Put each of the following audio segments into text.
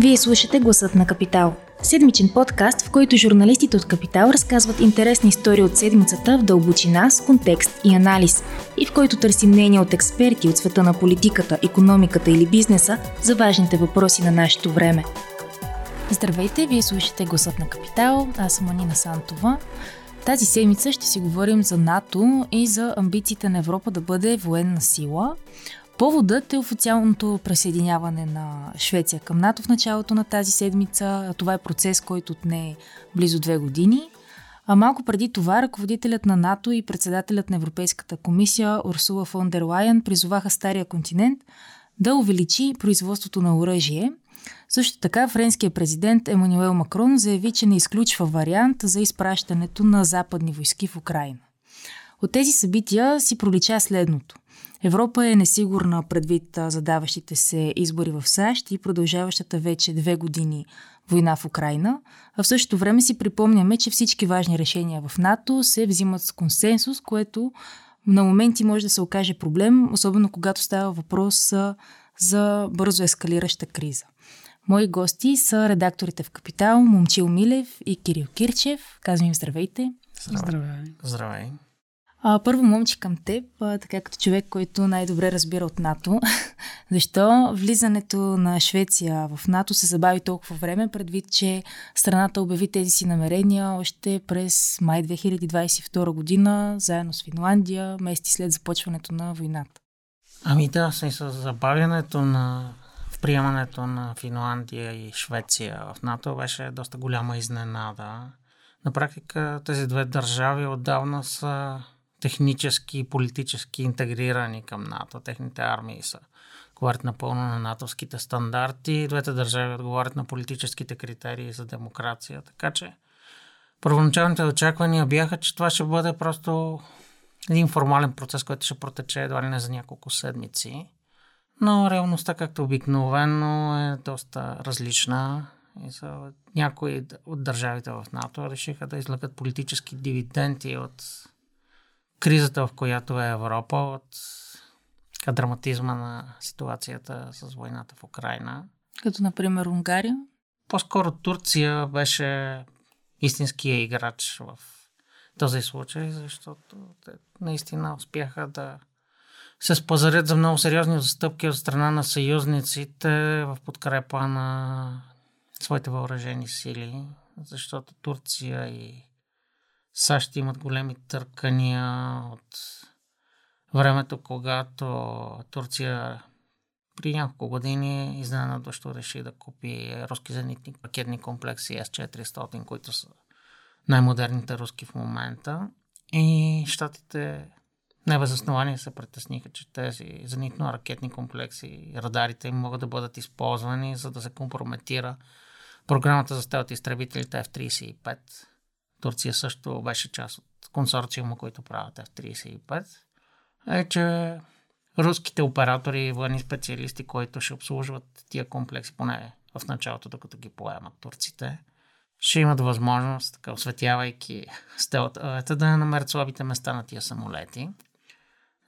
Вие слушате Гласът на Капитал. Седмичен подкаст, в който журналистите от Капитал разказват интересни истории от седмицата в дълбочина, с контекст и анализ, и в който търсим мнения от експерти от света на политиката, економиката или бизнеса за важните въпроси на нашето време. Здравейте, вие слушате Гласът на Капитал, аз съм Анина Сантова. Тази седмица ще си говорим за НАТО и за амбициите на Европа да бъде военна сила. Поводът е официалното присъединяване на Швеция към НАТО в началото на тази седмица. Това е процес, който отне близо две години. А малко преди това ръководителят на НАТО и председателят на Европейската комисия Урсула фон дер Лайен призоваха Стария континент да увеличи производството на оръжие. Също така френският президент Емануел Макрон заяви, че не изключва вариант за изпращането на западни войски в Украина. От тези събития си пролича следното – Европа е несигурна предвид задаващите се избори в САЩ и продължаващата вече две години война в Украина, а в същото време си припомняме, че всички важни решения в НАТО се взимат с консенсус, което на моменти може да се окаже проблем, особено когато става въпрос за бързо ескалираща криза. Мои гости са редакторите в Капитал Момчил Милев и Кирил Кирчев. Казвам им здравейте. Здравей. Здравей. А, първо, момче, към теб, а, така като човек, който най-добре разбира от НАТО. Защо влизането на Швеция в НАТО се забави толкова време, предвид, че страната обяви тези си намерения още през май 2022 година, заедно с Финландия, месеци след започването на войната? Ами да, с забавянето на приемането на Финландия и Швеция в НАТО беше доста голяма изненада. На практика тези две държави отдавна са технически и политически интегрирани към НАТО. Техните армии са отговарят напълно на натовските стандарти. Двете държави отговарят на политическите критерии за демокрация. Така че първоначалните очаквания бяха, че това ще бъде просто един формален процес, който ще протече едва ли не за няколко седмици. Но реалността, както обикновено, е доста различна. И за някои от държавите в НАТО решиха да излъкат политически дивиденти от кризата, в която е Европа, от така, драматизма на ситуацията с войната в Украина. Като, например, Унгария? По-скоро Турция беше истинския играч в този случай, защото те наистина успяха да се спазарят за много сериозни застъпки от страна на съюзниците в подкрепа на своите въоръжени сили, защото Турция и САЩ имат големи търкания от времето, когато Турция при няколко години изненадващо реши да купи руски зенитни пакетни комплекси С-400, които са най-модерните руски в момента. И щатите не без основание се притесниха, че тези зенитно-ракетни комплекси радарите им могат да бъдат използвани, за да се компрометира програмата за стелт изтребителите F-35 Турция също беше част от консорциума, който правят F-35, е, че руските оператори и военни специалисти, които ще обслужват тия комплекси, поне в началото, докато ги поемат турците, ще имат възможност, така осветявайки стелтовете, да намерят слабите места на тия самолети.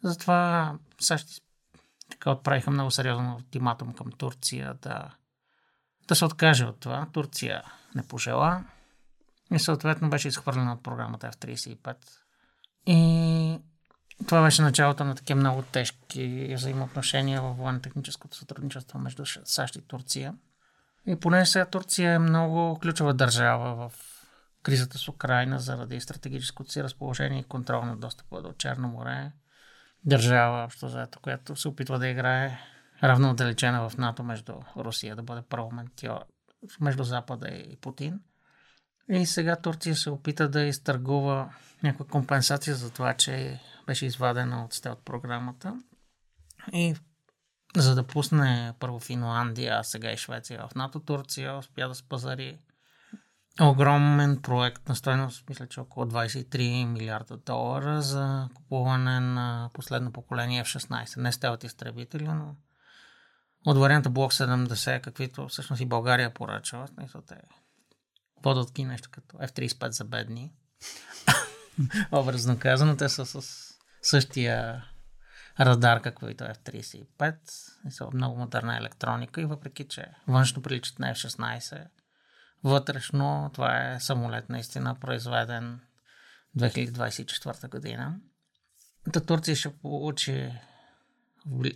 Затова САЩ така отправиха много сериозно ултиматум към Турция да, да се откаже от това. Турция не пожела. И съответно беше изхвърлена от програмата F-35. И това беше началото на такива много тежки взаимоотношения в военно-техническото сътрудничество между САЩ и Турция. И поне сега Турция е много ключова държава в кризата с Украина заради стратегическото си разположение и контрол на достъпа до Черно море. Държава, общо заето, която се опитва да играе равно отдалечена в НАТО между Русия, да бъде парламентиор между Запада и Путин. И сега Турция се опита да изтъргува някаква компенсация за това, че беше извадена от стелт програмата. И за да пусне първо Финландия, а сега и Швеция в НАТО, Турция успя да спазари огромен проект на стоеност, мисля, че около 23 милиарда долара за купуване на последно поколение F-16. Не стелт изтребители, но от варианта Блок 70, каквито всъщност и България поръчва. Смисъл, подотки, нещо като F-35 за бедни. Образно казано, те са с същия радар, каквито е F-35. И са много модерна електроника и въпреки, че външно приличат на F-16, вътрешно това е самолет наистина произведен 2024 година. Та Турция ще получи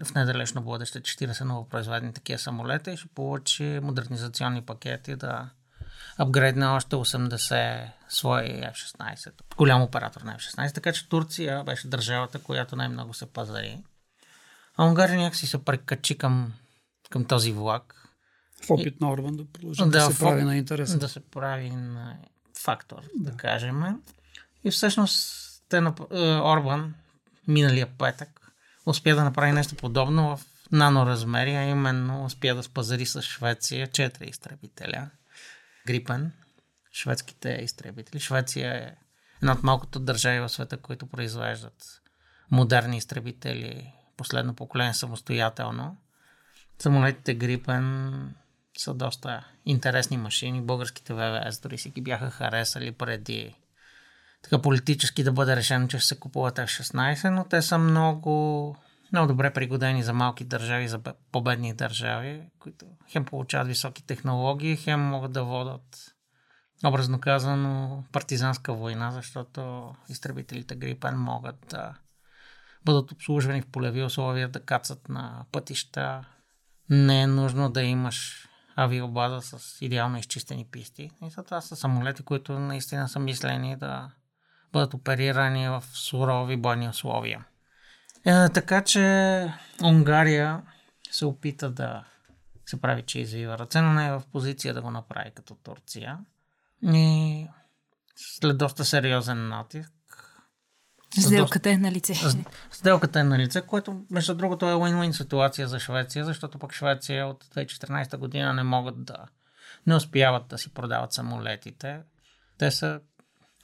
в недалечно бъдеще 40 новопроизведени такива самолета и ще получи модернизационни пакети да апгрейдне още 80 свои F-16. Голям оператор на F-16, така че Турция беше държавата, която най-много се пазари. А Унгария някакси се прекачи към, към този влак. В опит на Орбан да продължи да, да се прави на интерес. Да се прави на фактор, да, да кажем. И всъщност те на е, Орбан миналия петък успя да направи нещо подобно в наноразмери, а именно успя да спазари с Швеция 4 изтребителя. Грипен, шведските изтребители. Швеция е една от малкото държави в света, които произвеждат модерни изтребители, последно поколение самостоятелно. Самолетите Грипен са доста интересни машини. Българските ВВС дори си ги бяха харесали преди така политически да бъде решено, че ще се купуват F-16, но те са много, много добре пригодени за малки държави, за победни държави, които хем получават високи технологии, хем могат да водат образно казано партизанска война, защото изтребителите Грипен могат да бъдат обслужвани в полеви условия, да кацат на пътища. Не е нужно да имаш авиобаза с идеално изчистени писти. И това са самолети, които наистина са мислени да бъдат оперирани в сурови бойни условия. Е, така че Унгария се опита да се прави, че извива ръце, но не е в позиция да го направи като Турция. И след доста сериозен натиск. Сделката е на лице. Сделката е на лице, което, между другото, е win-win ситуация за Швеция, защото пък Швеция от 2014 година не могат да не успяват да си продават самолетите. Те са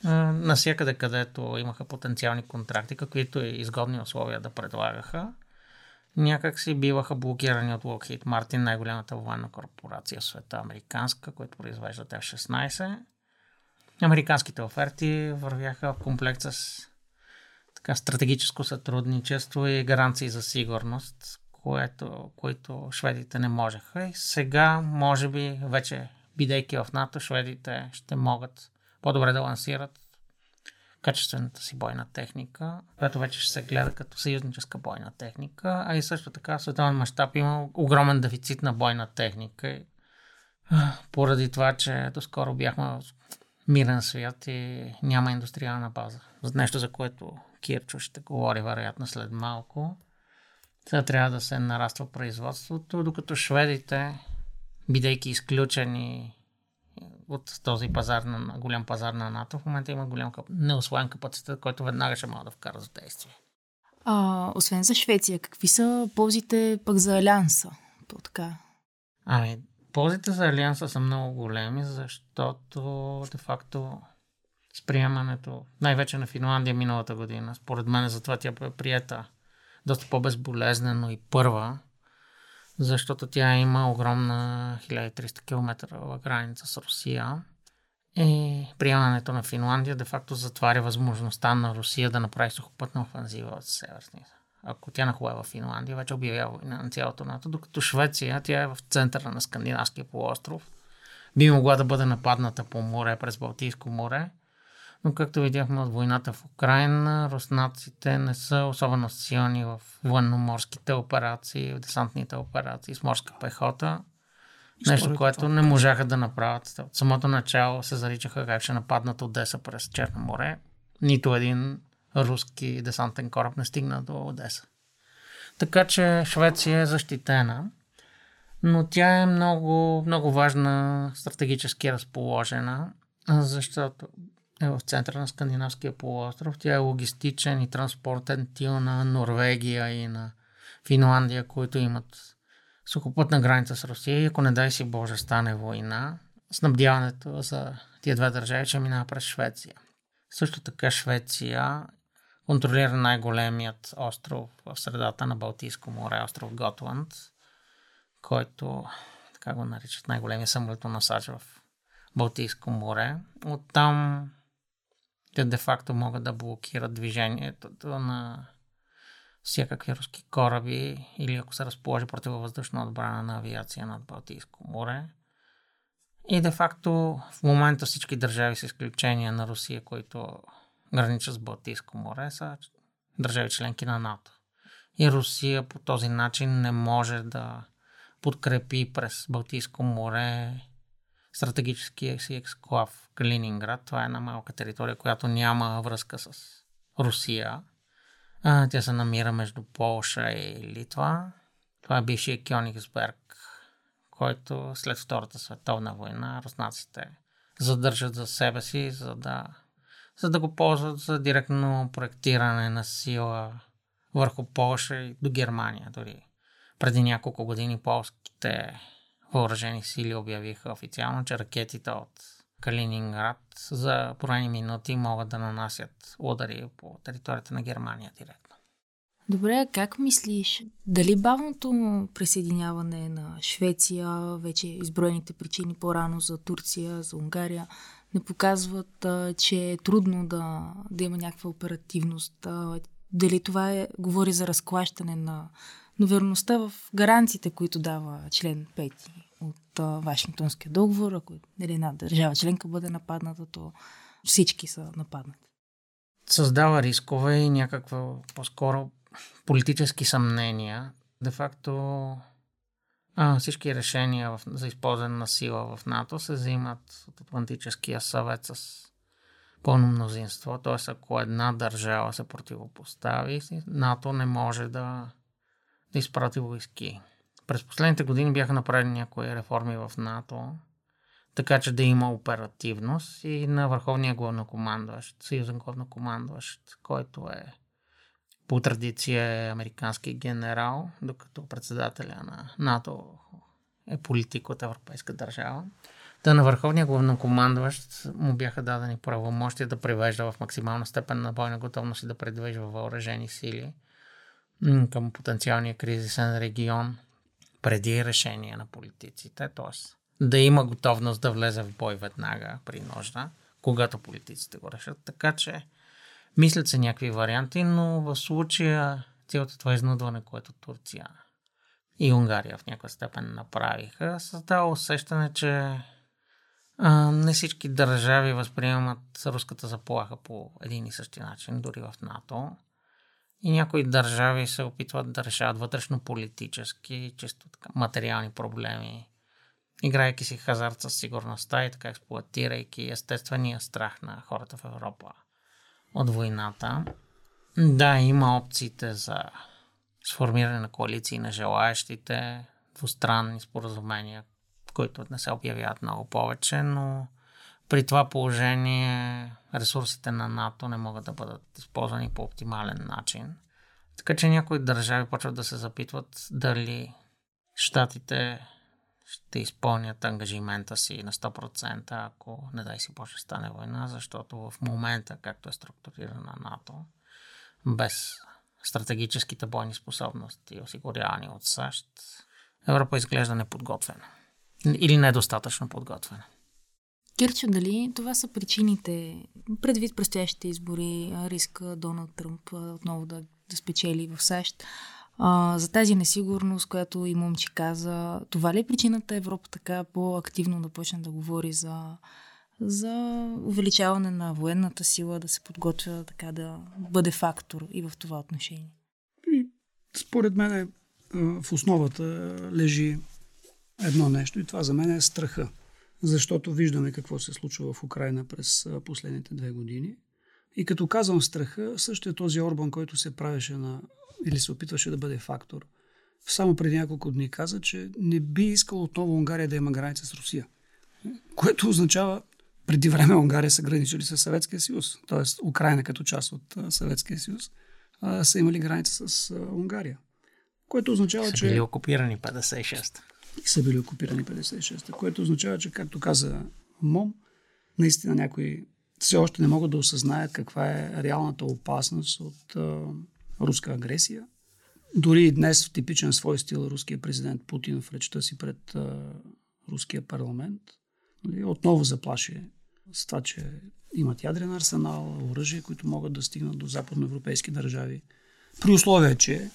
Насякъде, където имаха потенциални контракти, каквито и изгодни условия да предлагаха, някак си биваха блокирани от Lockheed Martin, най-голямата военна корпорация в света, американска, която произвежда F-16. Американските оферти вървяха в комплект с така, стратегическо сътрудничество и гаранции за сигурност, което, които шведите не можеха. И сега, може би, вече бидейки в НАТО, шведите ще могат по-добре да лансират качествената си бойна техника, която вече ще се гледа като съюзническа бойна техника, а и също така в световен мащаб има огромен дефицит на бойна техника. Поради това, че доскоро бяхме в мирен свят и няма индустриална база. За нещо, за което Кирчо ще говори вероятно след малко. Сега трябва да се нараства производството, докато шведите, бидейки изключени от този пазар на, голям пазар на НАТО, в момента има голям неосвоен капацитет, който веднага ще може да вкара за действие. А, освен за Швеция, какви са ползите пък за Алианса? То така. Ами, ползите за Алианса са много големи, защото де-факто с приемането, най-вече на Финландия миналата година, според мен затова тя е приета доста по-безболезнено и първа, защото тя има огромна 1300 км граница с Русия. И приемането на Финландия де-факто затваря възможността на Русия да направи сухопътна офанзива от Северния. Ако тя нахуева Финландия, вече обявява война на цялото НАТО, докато Швеция, тя е в центъра на Скандинавския полуостров, би могла да бъде нападната по море през Балтийско море но както видяхме от войната в Украина, руснаците не са особено силни в военноморските операции, в десантните операции с морска пехота. Нещо, което не можаха да направят. От самото начало се заричаха как ще нападнат Одеса през Черно море. Нито един руски десантен кораб не стигна до Одеса. Така че Швеция е защитена, но тя е много, много важна, стратегически разположена, защото е в центъра на Скандинавския полуостров. Тя е логистичен и транспортен тил на Норвегия и на Финландия, които имат сухопътна граница с Русия и ако не дай си Боже стане война, снабдяването за тия две държави ще минава през Швеция. Също така Швеция контролира най-големият остров в средата на Балтийско море, остров Готланд, който така го наричат най-големия самолетоносач в Балтийско море. Оттам те де-факто могат да блокират движението на всякакви руски кораби или ако се разположи противовъздушна отбрана на авиация над Балтийско море. И де-факто в момента всички държави, с изключение на Русия, които граничат с Балтийско море, са държави членки на НАТО. И Русия по този начин не може да подкрепи през Балтийско море стратегическия си ексклав Калининград. Това е една малка територия, която няма връзка с Русия. А, тя се намира между Полша и Литва. Това е бившия Кьонигсберг, който след Втората световна война руснаците задържат за себе си, за да, за да го ползват за директно проектиране на сила върху Полша и до Германия дори. Преди няколко години полските въоръжени сили обявиха официално, че ракетите от Калининград за броени минути могат да нанасят удари по територията на Германия директно. Добре, как мислиш? Дали бавното присъединяване на Швеция, вече изброените причини по-рано за Турция, за Унгария, не показват, че е трудно да, да има някаква оперативност? Дали това е, говори за разклащане на но верността в гаранциите, които дава член 5 от Вашингтонския договор, ако нали, една държава членка бъде нападната, то всички са нападнати. Създава рискове и някаква по-скоро политически съмнения. Де факто а, всички решения в, за използване на сила в НАТО се взимат от Атлантическия съвет с пълно мнозинство. Т.е. ако една държава се противопостави, НАТО не може да да изпрати войски. През последните години бяха направени някои реформи в НАТО, така че да има оперативност и на върховния главнокомандващ, съюзен главнокомандващ, който е по традиция е американски генерал, докато председателя на НАТО е политик от европейска държава. Та на върховния главнокомандващ му бяха дадени правомощия да привежда в максимална степен на бойна готовност и да предвижда въоръжени сили – към потенциалния кризисен регион преди решение на политиците, т.е. да има готовност да влезе в бой веднага при нужда, когато политиците го решат. Така че мислят се някакви варианти, но в случая цялото това изнудване, което Турция и Унгария в някаква степен направиха, създава усещане, че а, не всички държави възприемат руската заплаха по един и същи начин, дори в НАТО. И някои държави се опитват да решават вътрешно-политически, чисто така, материални проблеми, играйки си хазарт със сигурността и така експлуатирайки естествения страх на хората в Европа от войната. Да, има опциите за сформиране на коалиции на желаящите, двустранни споразумения, които не се обявяват много повече, но при това положение ресурсите на НАТО не могат да бъдат използвани по оптимален начин. Така че някои държави почват да се запитват дали щатите ще изпълнят ангажимента си на 100%, ако не дай си Боже стане война, защото в момента, както е структурирана НАТО, без стратегическите бойни способности, осигурявани от САЩ, Европа изглежда неподготвена. Или недостатъчно подготвена. Кирчо, дали това са причините, предвид предстоящите избори, риска Доналд Тръмп отново да, да спечели в САЩ, а, за тази несигурност, която и момче каза, това ли е причината Европа така по-активно да почне да говори за, за увеличаване на военната сила, да се подготвя така да бъде фактор и в това отношение? И, според мен в основата лежи едно нещо и това за мен е страха защото виждаме какво се случва в Украина през последните две години. И като казвам страха, също е този Орбан, който се правеше на, или се опитваше да бъде фактор, само преди няколко дни каза, че не би искал отново Унгария да има граница с Русия. Което означава, преди време Унгария са граничили с Съветския съюз, т.е. Украина като част от Съветския съюз, са имали граница с Унгария. Което означава, са че... били окупирани 56 и са били окупирани 56-та, което означава, че, както каза Мом, наистина някои все още не могат да осъзнаят каква е реалната опасност от а, руска агресия. Дори и днес в типичен свой стил руския президент Путин в речта си пред а, руския парламент нали, отново заплаши с това, че имат ядрен арсенал, оръжие, които могат да стигнат до западноевропейски държави. При условие, че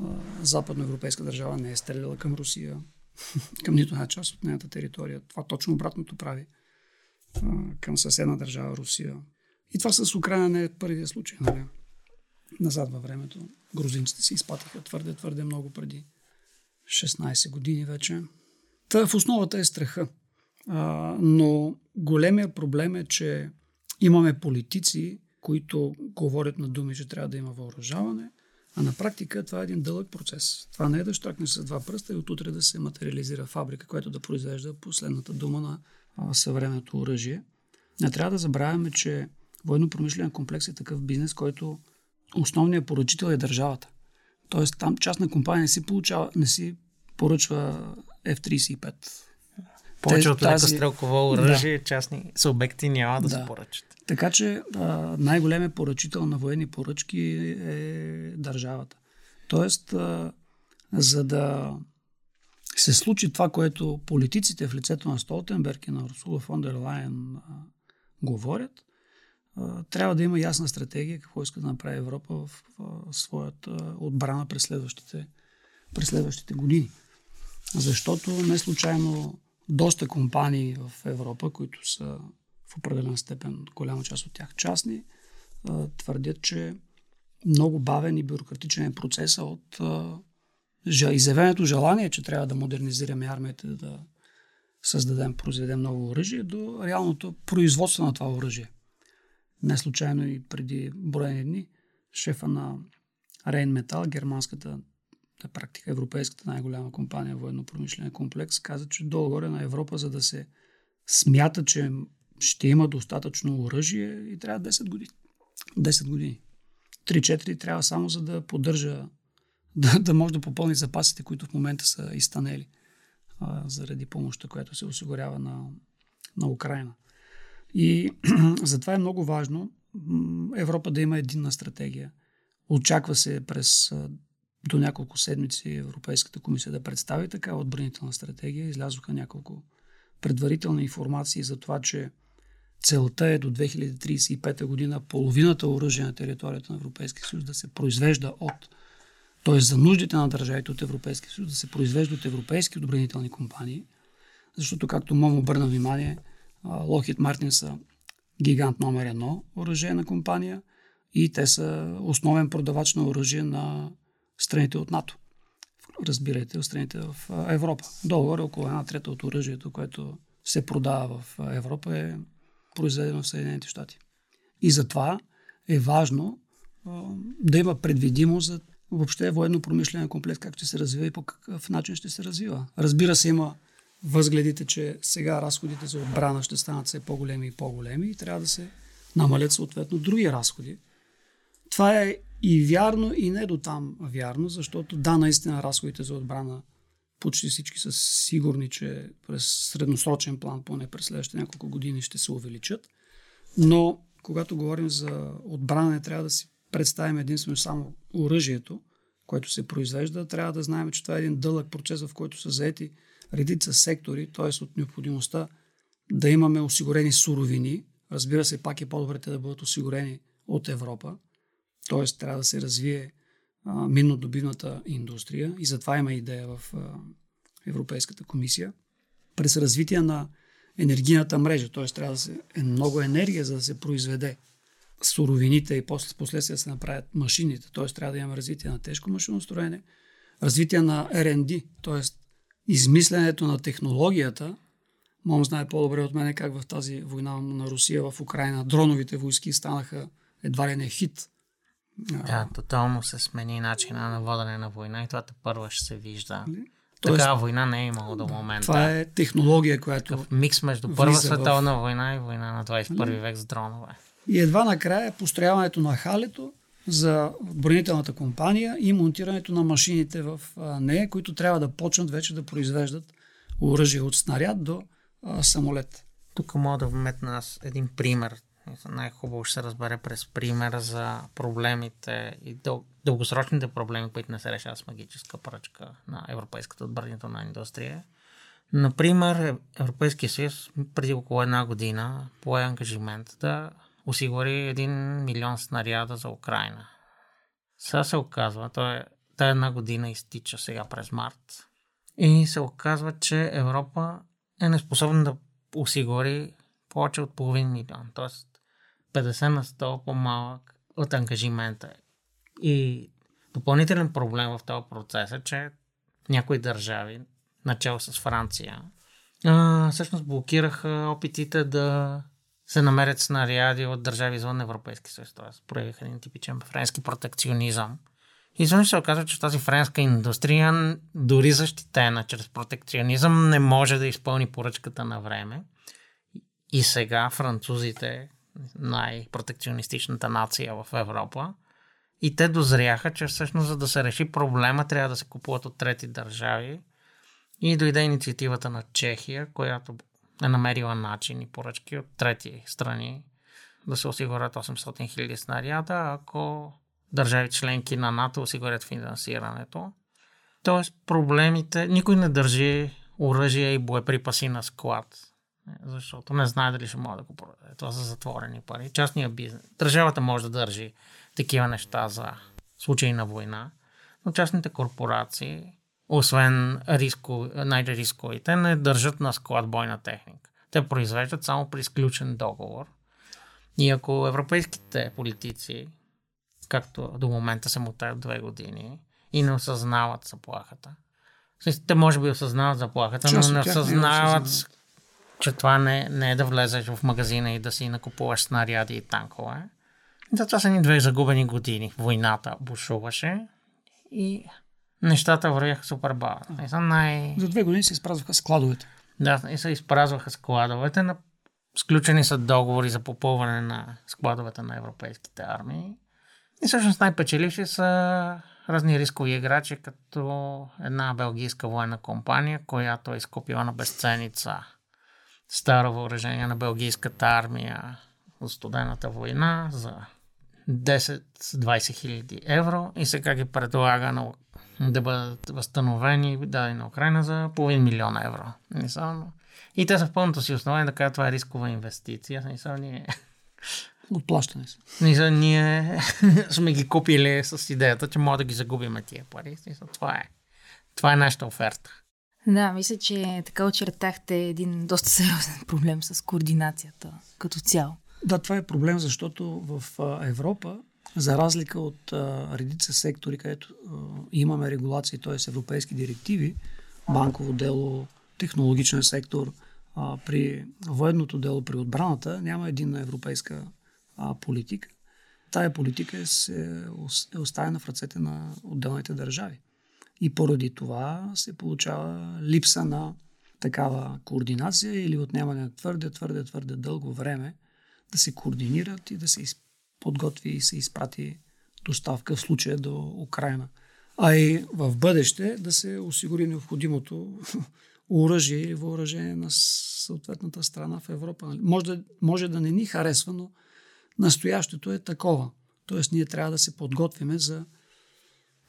а, западноевропейска държава не е стреляла към Русия, към нито една част от нейната територия. Това точно обратното прави към съседна държава Русия. И това с Украина не е първият случай. Нали? Назад във времето грузинците се изпатиха твърде, твърде много преди 16 години вече. Та в основата е страха. А, но големия проблем е, че имаме политици, които говорят на думи, че трябва да има въоръжаване, а на практика това е един дълъг процес. Това не е да штракнеш с два пръста и отутре да се материализира фабрика, която да произвежда последната дума на съвременното оръжие. Не трябва да забравяме, че военно-промишлен комплекс е такъв бизнес, който основният поръчител е държавата. Тоест там частна компания не си, получава, не си поръчва F-35. Повече от тази... стрелково оръжие, да. частни субекти няма да, да. се поръчат. Така че най-големият поръчител на военни поръчки е държавата. Тоест, а, за да се случи това, което политиците в лицето на Столтенберг и на Урсула фон дер Лайен а, говорят, а, трябва да има ясна стратегия какво иска да направи Европа в, в, в своята отбрана през следващите, през следващите години. Защото не случайно доста компании в Европа, които са в определен степен, голяма част от тях частни, твърдят, че много бавен и бюрократичен е процеса от изявеното желание, че трябва да модернизираме армията, да създадем, произведем ново оръжие, до реалното производство на това оръжие. Не случайно и преди броени дни шефа на Рейнметал, германската на практика европейската най-голяма компания военно-промишлен комплекс, каза, че долу-горе на Европа, за да се смята, че ще има достатъчно оръжие и трябва 10 години. 10 години. 3-4 трябва само за да поддържа, да, да може да попълни запасите, които в момента са изтанели а, заради помощта, която се осигурява на, на Украина. И затова е много важно Европа да има единна стратегия. Очаква се през до няколко седмици Европейската комисия да представи така отбранителна стратегия. Излязоха няколко предварителни информации за това, че целта е до 2035 година половината оръжие на територията на Европейския съюз да се произвежда от, т.е. за нуждите на държавите от Европейския съюз да се произвежда от европейски отбранителни компании, защото, както мом обърна внимание, Лохит Мартин са гигант номер едно оръжейна компания и те са основен продавач на оръжие на страните от НАТО. Разбирайте, от страните в Европа. Долу около една трета от оръжието, което се продава в Европа е произведено в Съединените щати. И затова е важно да има предвидимост за въобще военно-промишлен комплекс, как ще се развива и по какъв начин ще се развива. Разбира се, има възгледите, че сега разходите за отбрана ще станат все по-големи и по-големи и трябва да се намалят съответно други разходи. Това е и вярно, и не до там вярно, защото да, наистина разходите за отбрана почти всички са сигурни, че през средносрочен план, поне през следващите няколко години ще се увеличат. Но когато говорим за отбрана, трябва да си представим единствено само оръжието, което се произвежда. Трябва да знаем, че това е един дълъг процес, в който са заети редица сектори, т.е. от необходимостта да имаме осигурени суровини. Разбира се, пак е по-добре те да бъдат осигурени от Европа, т.е. трябва да се развие миннодобивната индустрия и затова има идея в Европейската комисия. През развитие на енергийната мрежа, т.е. трябва да се е много енергия, за да се произведе суровините и после, последствие да се направят машините, т.е. трябва да имаме развитие на тежко машиностроене, развитие на R&D, т.е. измисленето на технологията. Мом знае по-добре от мене как в тази война на Русия в Украина дроновите войски станаха едва ли не хит да, тотално се смени начина на водене на война и това първа ще се вижда. Тоест, Такава война не е имало до момента. Това е технология, която. Такъв микс между Първа световна в... война и война на 21 нали? век с дронове. И едва накрая построяването на халето за отбранителната компания и монтирането на машините в нея, които трябва да почнат вече да произвеждат оръжие от снаряд до а, самолет. Тук мога да вметна аз един пример най-хубаво ще се разбере през пример за проблемите и дъл- дългосрочните проблеми, които не се решават с магическа пръчка на европейската отбранителна индустрия. Например, Европейския съюз преди около една година пое ангажимент да осигури 1 милион снаряда за Украина. Сега се оказва, той е, та една година изтича сега през март. И се оказва, че Европа е неспособна да осигури повече от половин милион. Тоест 50 на 100 по-малък от ангажимента. И допълнителен проблем в този процес е, че някои държави, начало с Франция, а, всъщност блокираха опитите да се намерят снаряди от държави извън Европейски съюз. Т.е. проявиха един типичен френски протекционизъм. И извън се оказва, че тази френска индустрия, дори защитена чрез протекционизъм, не може да изпълни поръчката на време. И сега французите, най-протекционистичната нация в Европа, и те дозряха, че всъщност за да се реши проблема трябва да се купуват от трети държави. И дойде инициативата на Чехия, която е намерила начин и поръчки от трети страни да се осигурят 800 000 снаряда, ако държави членки на НАТО осигурят финансирането. Тоест проблемите, никой не държи оръжие и боеприпаси на склад, защото не знае дали ще може да го продаде. Това са затворени пари. Частния бизнес. Държавата може да държи такива неща за случаи на война, но частните корпорации освен риско, най-рисковите, не държат на склад бойна техника. Те произвеждат само при изключен договор. И ако европейските политици, както до момента се мутаят две години, и не осъзнават заплахата, те може би осъзнават заплахата, но не осъзнават, че това не, не е да влезеш в магазина и да си накупуваш снаряди и танкове. това са ни две загубени години. Войната бушуваше и нещата вървяха супер бавно. най... За две години се изпразваха складовете. Да, и се изпразваха складовете. На... Сключени са договори за попълване на складовете на европейските армии. И всъщност най-печеливши са разни рискови играчи, като една белгийска военна компания, която е изкупила на безценица старо въоръжение на белгийската армия от студената война за 10-20 хиляди евро и сега ги предлага на да бъдат възстановени и дадени на Украина за половин милион евро. Не само. И те са в пълното си основание да кажат това е рискова инвестиция. Не са ние... Отплащане са. Не са ние сме ги купили с идеята, че може да ги загубим тия пари. Това е. Това е нашата оферта. Да, мисля, че така очертахте един доста сериозен проблем с координацията като цяло. Да, това е проблем, защото в Европа за разлика от а, редица сектори, където а, имаме регулации, т.е. европейски директиви, банково дело, технологичен сектор, а, при военното дело, при отбраната, няма единна европейска а, политика. Тая политика е, се, е оставена в ръцете на отделните държави. И поради това се получава липса на такава координация или отнемане на твърде, твърде, твърде дълго време да се координират и да се подготви и се изпрати доставка в случая до Украина. А и в бъдеще да се осигури необходимото оръжие или въоръжение на съответната страна в Европа. Нали? Може да, може да не ни харесва, но настоящето е такова. Тоест ние трябва да се подготвиме за,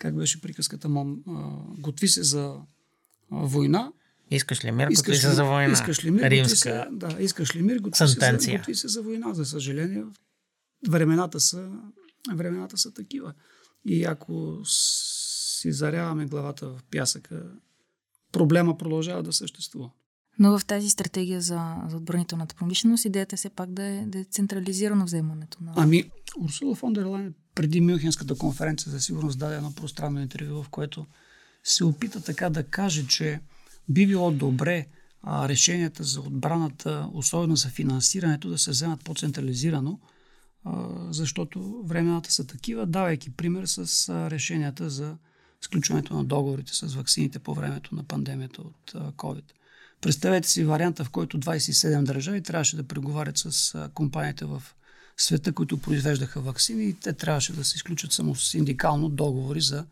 как беше приказката мом, готви се за война. Искаш ли мир, готви се за война. Искаш ли мир, Римска се, да, искаш ли мир, готви се, за, готви се за война. За съжаление, времената са, времената са такива. И ако си заряваме главата в пясъка, проблема продължава да съществува. Но в тази стратегия за, за отбранителната промишленост идеята е все пак да е, да е централизирано вземането на... Ами, Урсула фон дер Лайн преди Мюнхенската конференция за сигурност даде едно пространно интервю, в което се опита така да каже, че би било добре а, решенията за отбраната, особено за финансирането, да се вземат по-централизирано, защото времената са такива, давайки пример с решенията за сключването на договорите с ваксините по времето на пандемията от COVID. Представете си варианта, в който 27 държави трябваше да преговарят с компаниите в света, които произвеждаха вакцини и те трябваше да се изключат само синдикално договори за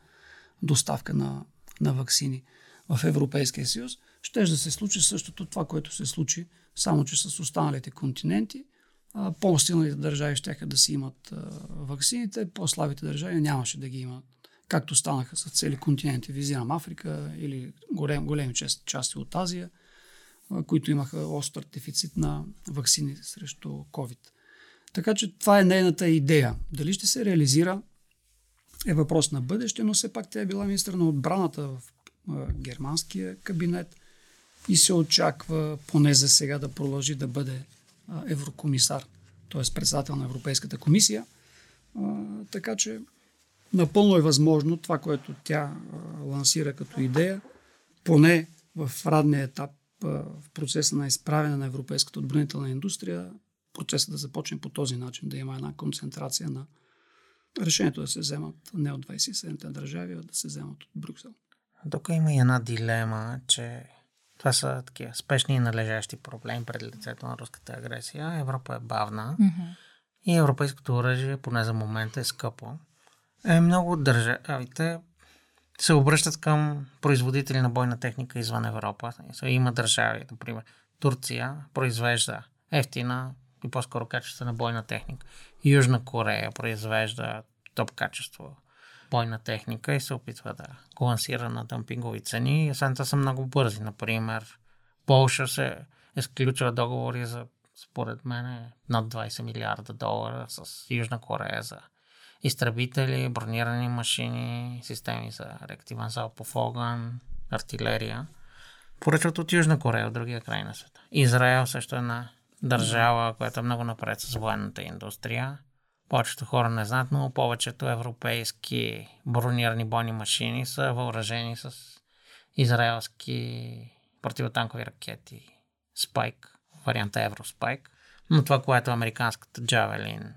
доставка на, на вакцини в Европейския съюз. Ще да се случи същото това, което се случи, само че с останалите континенти – по-силните държави ще да си имат вакцините, по-слабите държави нямаше да ги имат. Както станаха с цели континенти, визирам Африка или голем, големи части от Азия, които имаха остър дефицит на вакцини срещу COVID. Така че това е нейната идея. Дали ще се реализира, е въпрос на бъдеще, но все пак тя е била министър на отбраната в германския кабинет и се очаква поне за сега да продължи да бъде еврокомисар, т.е. председател на Европейската комисия. Така че напълно е възможно това, което тя лансира като идея, поне в радния етап в процеса на изправяне на европейската отбранителна индустрия, процесът да започне по този начин, да има една концентрация на решението да се вземат не от 27-те държави, а да се вземат от Брюксел. Тук има и една дилема, че това са такива спешни и належащи проблеми пред лицето на руската агресия. Европа е бавна mm-hmm. и европейското оръжие, поне за момента, е скъпо. Е, много от държавите се обръщат към производители на бойна техника извън Европа. Има държави, например, Турция произвежда ефтина и по-скоро качествена бойна техника. Южна Корея произвежда топ качество бойна техника и се опитва да го лансира на дъмпингови цени. И освен това са много бързи. Например, Полша се изключва договори за, според мен, над 20 милиарда долара с Южна Корея за изтребители, бронирани машини, системи за реактивен залпов огън, артилерия. Поръчват от Южна Корея, от другия край на света. Израел също е една държава, която е много напред с военната индустрия. Повечето хора не знаят, но повечето европейски бронирани бойни машини са въоръжени с израелски противотанкови ракети Спайк, варианта Евроспайк. Но това, което е американската Джавелин,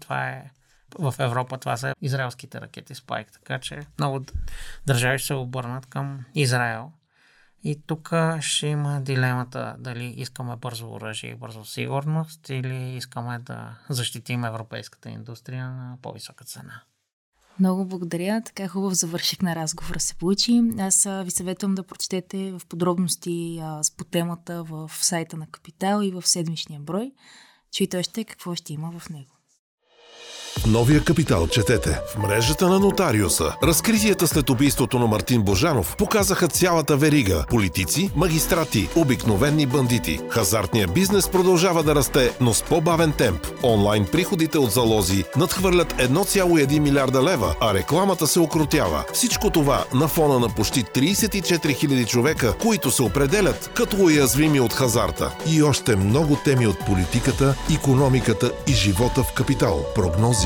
това е в Европа това са израелските ракети Спайк, така че много държави ще се обърнат към Израел. И тук ще има дилемата дали искаме бързо оръжие и бързо сигурност или искаме да защитим европейската индустрия на по-висока цена. Много благодаря. Така хубав завърших на разговора се получи. Аз ви съветвам да прочетете в подробности а, по темата в сайта на Капитал и в седмичния брой. Чуйте още какво ще има в него. Новия капитал четете. В мрежата на нотариуса. Разкритията след убийството на Мартин Божанов показаха цялата верига. Политици, магистрати, обикновени бандити. Хазартният бизнес продължава да расте, но с по-бавен темп. Онлайн приходите от залози надхвърлят 1,1 милиарда лева, а рекламата се окрутява. Всичко това на фона на почти 34 000 човека, които се определят като уязвими от хазарта. И още много теми от политиката, економиката и живота в капитал. Прогнози